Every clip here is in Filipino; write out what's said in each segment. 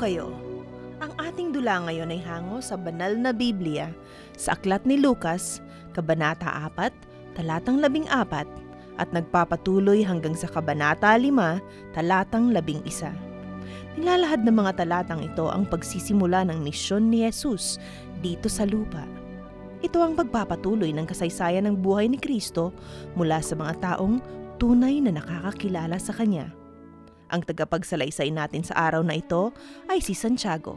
kayo? Ang ating dula ngayon ay hango sa banal na Biblia sa aklat ni Lucas, Kabanata 4, talatang 14 at nagpapatuloy hanggang sa Kabanata 5, talatang 11. Nilalahad ng mga talatang ito ang pagsisimula ng misyon ni Jesus dito sa lupa. Ito ang pagpapatuloy ng kasaysayan ng buhay ni Kristo mula sa mga taong tunay na nakakakilala sa Kanya. Ang tagapagsalaysay natin sa araw na ito ay si Santiago,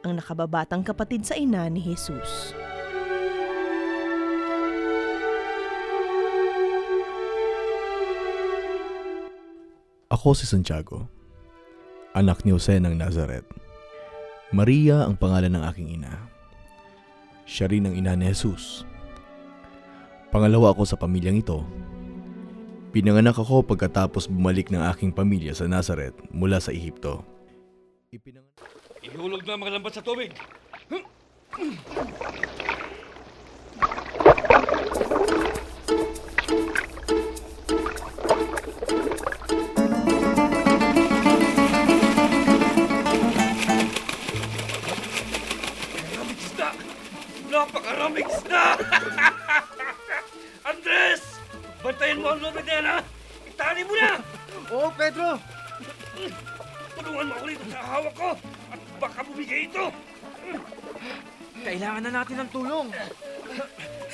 ang nakababatang kapatid sa ina ni Jesus. Ako si Santiago, anak ni Jose ng Nazaret. Maria ang pangalan ng aking ina. Siya rin ang ina ni Jesus. Pangalawa ako sa pamilyang ito. Pinanganak ako pagkatapos bumalik ng aking pamilya sa Nazaret mula sa Ehipto. Ipinanganak Ihulog na mga lambat sa tubig. Pedro! Tulungan mo ako rito sa hawak ko! At baka bumigay ito! Kailangan na natin ng tulong!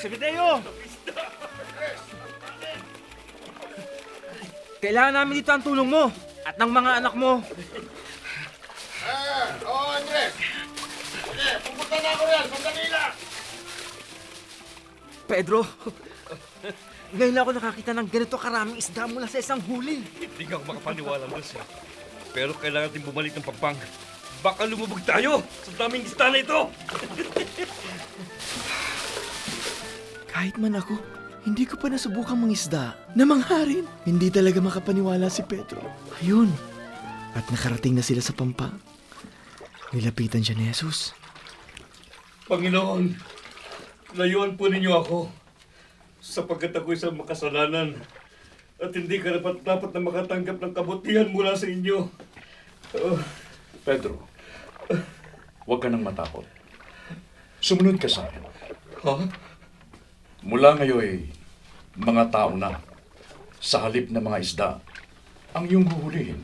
Si Medeo! Kailangan namin dito ang tulong mo at ng mga anak mo. Ah, oo, Andres. Sige, pupunta na ako yan. Sandali lang. Pedro, ngayon lang ako nakakita ng ganito karaming isda mula sa isang huli. Hindi ka ako makapaniwala, ha? Pero kailangan natin bumalik ng pampang. Baka lumubog tayo sa daming isda na ito! Kahit man ako, hindi ko pa nasubukang mangisda na mangharin. Hindi talaga makapaniwala si Pedro. Ayun. At nakarating na sila sa pampa. Nilapitan siya ni Jesus. Panginoon, layuan po ninyo ako sapagkat ako isang makasalanan at hindi karapat dapat na makatanggap ng kabutihan mula sa inyo. Oh, Pedro, huwag ka nang matakot. Sumunod ka sa akin. ha? Mula ngayon mga tao na, sa halip na mga isda, ang iyong huhulihin.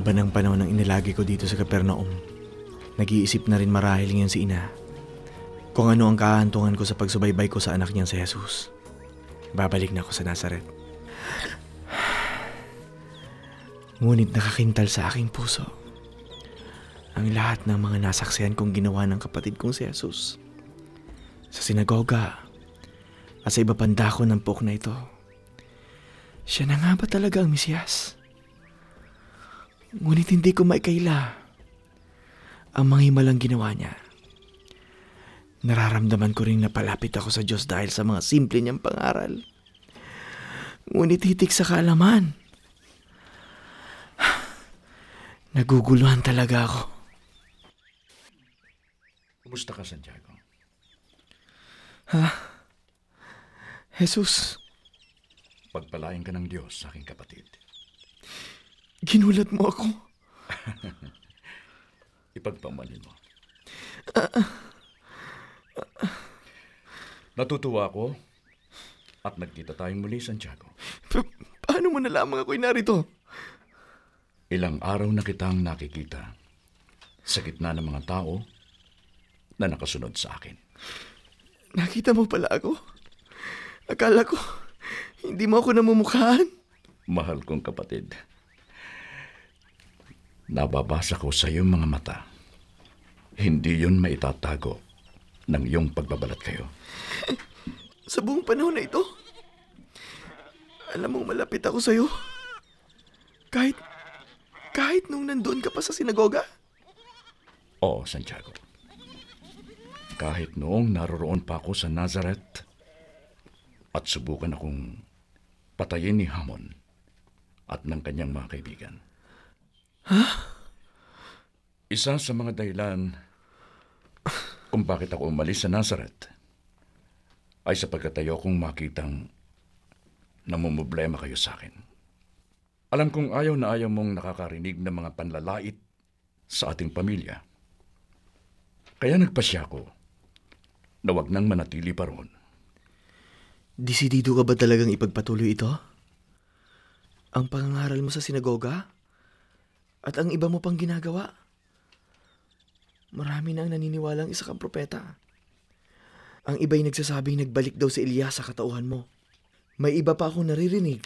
Mahaba ng panahon ng inilagi ko dito sa Kapernaum. Nag-iisip na rin marahil ngayon si ina. Kung ano ang kahantungan ko sa pagsubaybay ko sa anak niyang si Jesus. Babalik na ako sa Nazaret. Ngunit nakakintal sa aking puso ang lahat ng mga nasaksihan kong ginawa ng kapatid kong si Jesus. Sa sinagoga at sa iba pang dako ng pok na ito. Siya na nga ba talaga ang Mesiyas? Ngunit hindi ko maikaila ang mga himalang ginawa niya. Nararamdaman ko rin na palapit ako sa Diyos dahil sa mga simple niyang pangaral. Ngunit hitik sa kaalaman. Naguguluhan talaga ako. Kumusta ka, Santiago? Jesus, Pagpalain ka ng Diyos, aking kapatid. Ginulat mo ako. Ipagpamanin mo. Natutuwa ako at nagkita tayong muli, Santiago. Pa- paano mo nalaman ako'y narito? Ilang araw na kitang nakikita sa gitna ng mga tao na nakasunod sa akin. Nakita mo pala ako? Akala ko, hindi mo ako namumukhaan. Mahal kong kapatid, nababasa ko sa iyong mga mata. Hindi yun maitatago ng iyong pagbabalat kayo. Sa buong panahon na ito, alam mo malapit ako sa'yo. Kahit, kahit nung nandun ka pa sa sinagoga. Oo, Santiago. Kahit noong naroroon pa ako sa Nazareth at subukan akong patayin ni Hamon at ng kanyang mga kaibigan. Isa sa mga dahilan kung bakit ako umalis sa Nazareth ay sapagkat ayokong makitang namumblema kayo sa akin. Alam kong ayaw na ayaw mong nakakarinig ng mga panlalait sa ating pamilya. Kaya nagpasya ko na wag nang manatili pa roon. Disidido ka ba talagang ipagpatuloy ito? Ang pangangaral mo sa sinagoga? At ang iba mo pang ginagawa? Marami na ang naniniwalang isa kang propeta. Ang iba'y nagsasabing nagbalik daw si Elias sa katauhan mo. May iba pa akong naririnig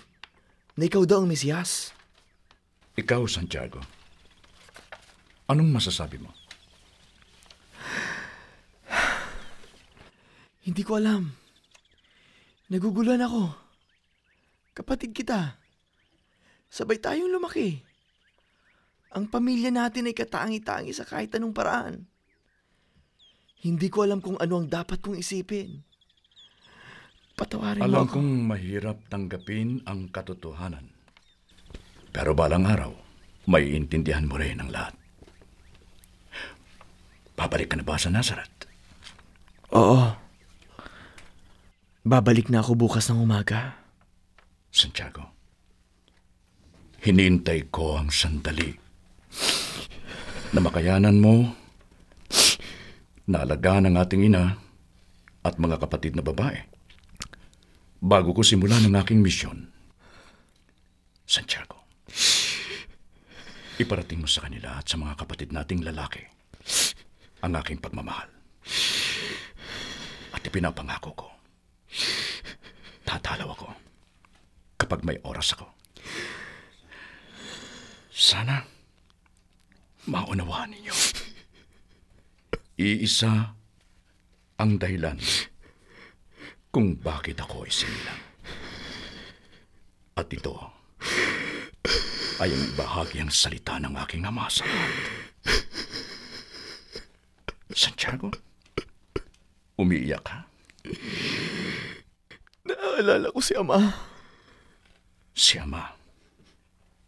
na ikaw daw ang Mesiyas. Ikaw, Santiago, anong masasabi mo? Hindi ko alam. Naguguluhan ako. Kapatid kita. Sabay tayong lumaki. Ang pamilya natin ay katangi-tangi sa kahit anong paraan. Hindi ko alam kung ano ang dapat kong isipin. Patawarin Alam mo ako. kong mahirap tanggapin ang katotohanan. Pero balang araw, may intindihan mo rin ang lahat. Babalik ka na ba sa Nazareth? Oo. Babalik na ako bukas ng umaga. Santiago, hinintay ko ang sandali na makayanan mo na alagaan ang ating ina at mga kapatid na babae bago ko simulan ang aking misyon. Santiago, iparating mo sa kanila at sa mga kapatid nating lalaki ang aking pagmamahal. At ipinapangako ko, tatalaw ako kapag may oras ako. Sana maunawaan ninyo. Iisa ang dahilan kung bakit ako isinilang. At ito ay ang bahagyang salita ng aking ama sa lahat. Santiago, umiiyak ka? Naalala ko si Ama. Si ama,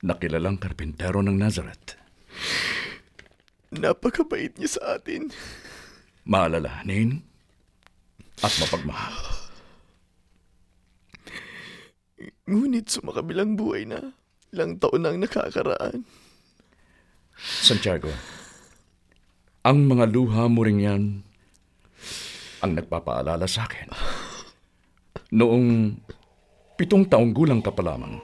nakilalang karpintero ng Nazareth. Napakabait niya sa atin. maalalahanin at mapagmahal. Ngunit sumakabilang buhay na. Ilang taon na ang nakakaraan. Santiago, ang mga luha mo rin yan ang nagpapaalala sa akin. Noong pitong taong gulang ka pa lamang,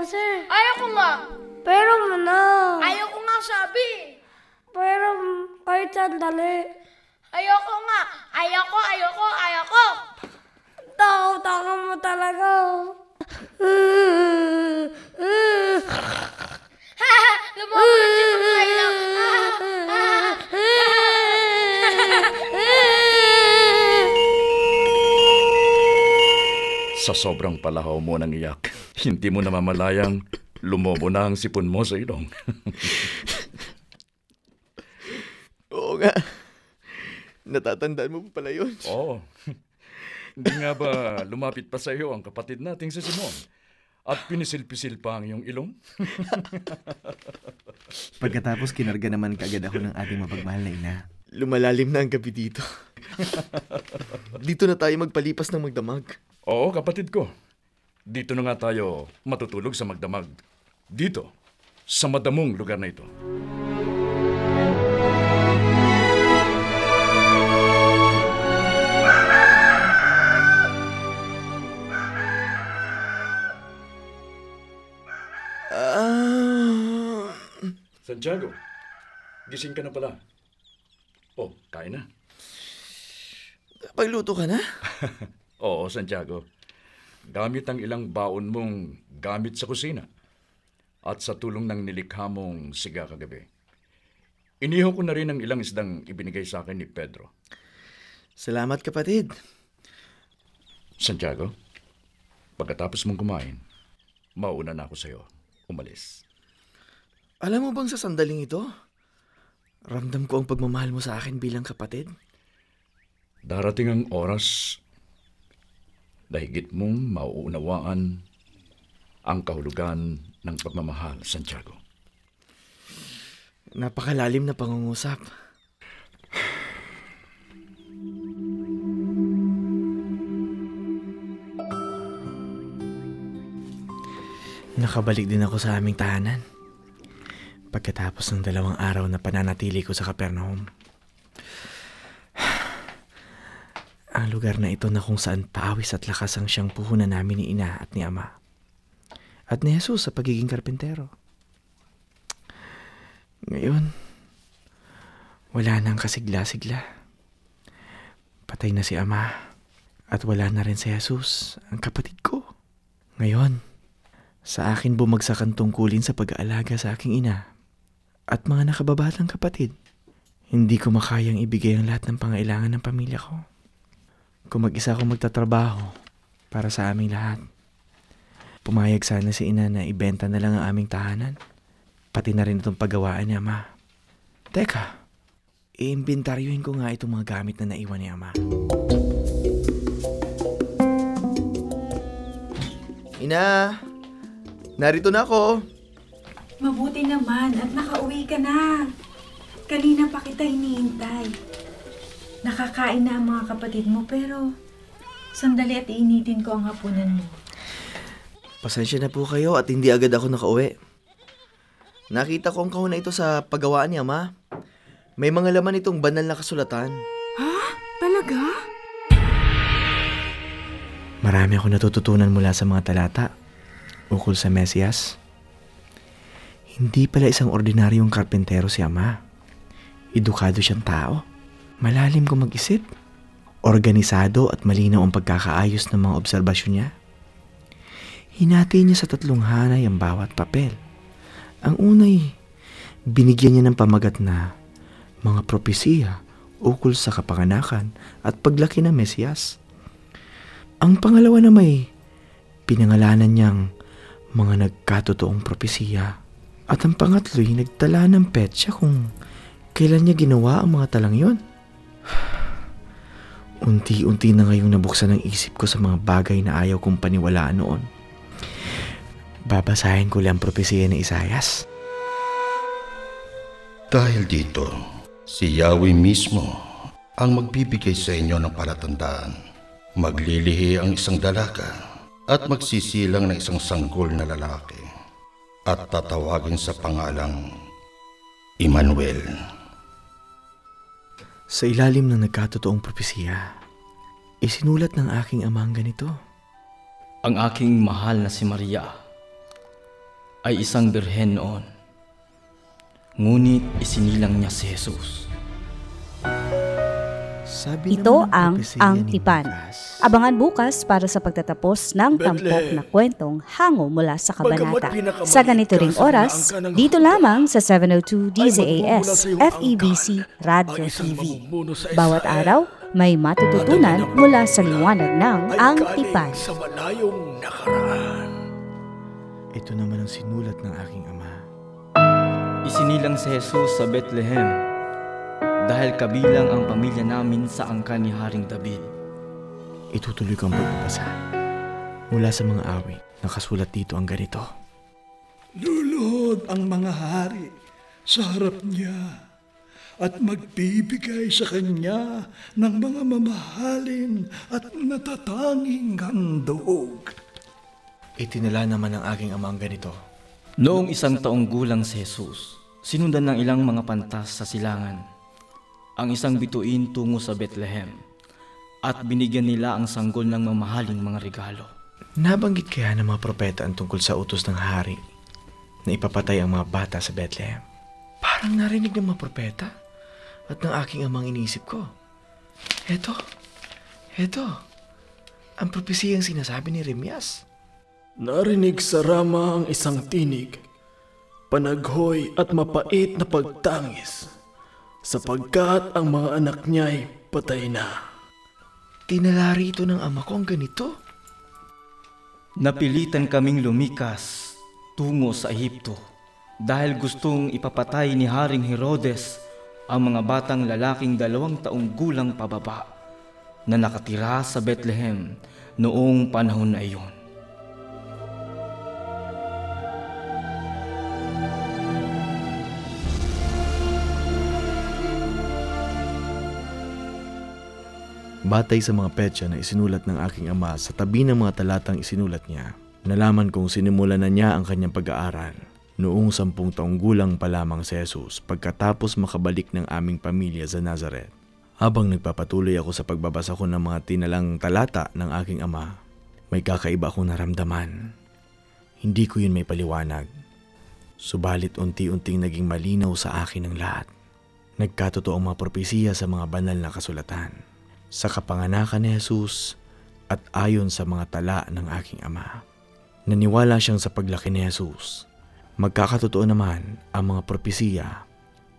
Jose. Ayoko nga. Pero mo na. Ayoko nga sabi. Pero kahit sandali. Ayoko nga. Ayoko, ayoko, ayoko. Takot-takot mo talaga. Lumabas si Pagkaila. sa sobrang palahaw mo ng iyak, hindi mo namamalayang lumobo na ang sipon mo sa ilong. Oo nga. Natatandaan mo pa pala yun. Oo. Hindi nga ba lumapit pa sa iyo ang kapatid nating si Simon? At pinisil-pisil pa ang iyong ilong? Pagkatapos kinarga naman kagad ako ng ating mapagmahal na ina. Lumalalim na ang gabi dito. dito na tayo magpalipas ng magdamag. Oo, kapatid ko. Dito na nga tayo matutulog sa magdamag. Dito, sa madamong lugar na ito. Ah. Santiago, gising ka na pala. Oh, kain na. Pagluto ka na? Oo, Santiago. Gamit ang ilang baon mong gamit sa kusina. At sa tulong ng nilikha mong siga kagabi. Iniho ko na rin ang ilang isdang ibinigay sa akin ni Pedro. Salamat kapatid. Santiago, pagkatapos mong kumain, mauna na ako sa'yo. Umalis. Alam mo bang sa sandaling ito, ramdam ko ang pagmamahal mo sa akin bilang kapatid? Darating ang oras na higit mong mauunawaan ang kahulugan ng pagmamahal, Santiago. Napakalalim na pangungusap. Nakabalik din ako sa aming tahanan. Pagkatapos ng dalawang araw na pananatili ko sa Capernaum. Ang lugar na ito na kung saan paawis at lakas ang siyang puhunan namin ni ina at ni ama. At ni Jesus sa pagiging karpintero. Ngayon, wala nang kasigla-sigla. Patay na si Ama at wala na rin si Jesus, ang kapatid ko. Ngayon, sa akin bumagsak ang tungkulin sa pag-aalaga sa aking ina at mga nakababatang kapatid. Hindi ko makayang ibigay ang lahat ng pangailangan ng pamilya ko. Kung mag-isa ako magtatrabaho para sa aming lahat. Pumayag sana si ina na ibenta na lang ang aming tahanan. Pati na rin itong paggawaan ni Ama. Teka, iimbentaryuhin ko nga itong mga gamit na naiwan ni Ama. Ina, narito na ako. Mabuti naman at nakauwi ka na. Kanina pa kita hinihintay. Nakakain na ang mga kapatid mo pero sandali at iinitin ko ang hapunan mo. Pasensya na po kayo at hindi agad ako nakauwi. Nakita ko ang kahon na ito sa paggawaan ni Ama. May mga laman itong banal na kasulatan. Ha? Talaga? Marami ako natututunan mula sa mga talata ukol sa Mesiyas. Hindi pala isang ordinaryong karpentero si Ama. Edukado siyang tao. Malalim kung mag-isip. Organisado at malinaw ang pagkakaayos ng mga obserbasyon niya. Hinati niya sa tatlong hanay ang bawat papel. Ang unay, binigyan niya ng pamagat na mga propesiya ukol sa kapanganakan at paglaki ng Mesiyas. Ang pangalawa na may pinangalanan niyang mga nagkatotoong propesiya. At ang pangatlo'y nagtala ng petsa kung kailan niya ginawa ang mga talang yon. Unti-unti na ngayong nabuksan ang isip ko sa mga bagay na ayaw kong paniwalaan noon. Babasahin ko lang ang propesiya ni Isayas. Dahil dito, si Yahweh mismo ang magbibigay sa inyo ng palatandaan. Maglilihi ang isang dalaga at magsisilang ng isang sanggol na lalaki at tatawagin sa pangalang Emmanuel. Sa ilalim ng nagkatotoong propesiya, isinulat ng aking amang ganito. Ang aking mahal na si Maria ay isang birhen noon. Ngunit isinilang niya si Jesus. Ito ang Ang Tipan. Abangan bukas para sa pagtatapos ng tampok na kwentong hango mula sa kabanata. Sa ganito ring oras, dito lamang sa 702 DZAS FEBC Radio TV. Bawat araw, may matututunan mula sa liwanag ng Ang Tipan. Sa malayong nakaraan. Ito naman ang sinulat ng aking ama. Isinilang si Jesus sa Bethlehem dahil kabilang ang pamilya namin sa angkan ni Haring David. Itutuloy ko ang pagbabasa. Mula sa mga awit, nakasulat dito ang ganito. Luluhod ang mga hari sa harap niya at magbibigay sa kanya ng mga mamahalin at natatanging handog. Itinala naman ng aking ama ang ganito. Noong isang taong gulang si Jesus, sinundan ng ilang mga pantas sa silangan. Ang isang bituin tungo sa Bethlehem at binigyan nila ang sanggol ng mamahaling mga regalo. Nabanggit kaya ng mga propeta ang tungkol sa utos ng hari na ipapatay ang mga bata sa Bethlehem. Parang narinig ng mga propeta at ng aking amang iniisip ko. Eto, eto, ang propesiyang sinasabi ni Remias. Narinig sa Rama ang isang tinig, panaghoy at mapait na pagtangis, sapagkat ang mga anak niya'y patay na. Tinalari ito ng ama ko ang ganito. Napilitan kaming lumikas tungo sa Ehipto dahil gustong ipapatay ni Haring Herodes ang mga batang lalaking dalawang taong gulang pababa na nakatira sa Bethlehem noong panahon na iyon. Batay sa mga petsa na isinulat ng aking ama sa tabi ng mga talatang isinulat niya, nalaman kong sinimula na niya ang kanyang pag-aaral noong sampung taong gulang pa lamang si Jesus pagkatapos makabalik ng aming pamilya sa Nazareth. Habang nagpapatuloy ako sa pagbabasa ko ng mga tinalang talata ng aking ama, may kakaiba akong naramdaman. Hindi ko yun may paliwanag. Subalit unti-unting naging malinaw sa akin ang lahat. Nagkatotoo ang mga propesiya sa mga banal na kasulatan. Sa kapanganakan ni Jesus at ayon sa mga tala ng aking ama. Naniwala siyang sa paglaki ni Jesus Magkakatotoo naman ang mga propesiya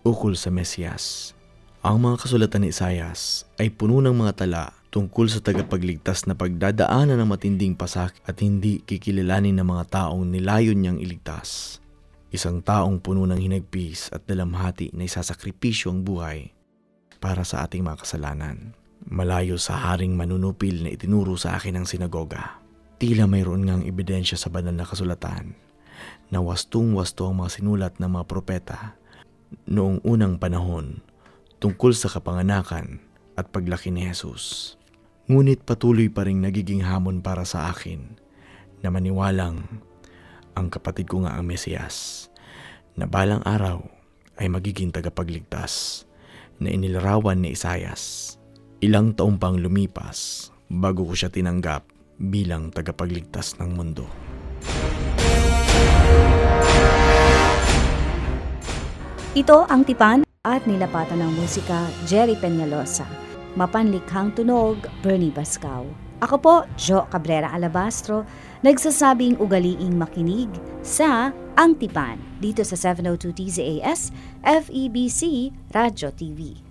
ukol sa Mesiyas. Ang mga kasulatan ni Isayas ay puno ng mga tala tungkol sa tagapagligtas na pagdadaanan ng matinding pasak at hindi kikilalanin ng mga taong nilayon niyang iligtas. Isang taong puno ng hinagpis at dalamhati na isasakripisyo ang buhay para sa ating mga kasalanan. Malayo sa haring manunupil na itinuro sa akin ng sinagoga. Tila mayroon ngang ebidensya sa banal na kasulatan na wastong-wasto ang mga sinulat ng mga propeta noong unang panahon tungkol sa kapanganakan at paglaki ni Jesus. Ngunit patuloy pa rin nagiging hamon para sa akin na maniwalang ang kapatid ko nga ang Mesiyas na balang araw ay magiging tagapagligtas na inilarawan ni Isayas. Ilang taong pang lumipas bago ko siya tinanggap bilang tagapagligtas ng mundo. Ito ang tipan at nilapatan ng musika Jerry Peñalosa. Mapanlikhang tunog Bernie Bascao. Ako po, Jo Cabrera Alabastro, nagsasabing ugaliing makinig sa Ang Tipan dito sa 702 TZAS FEBC Radio TV.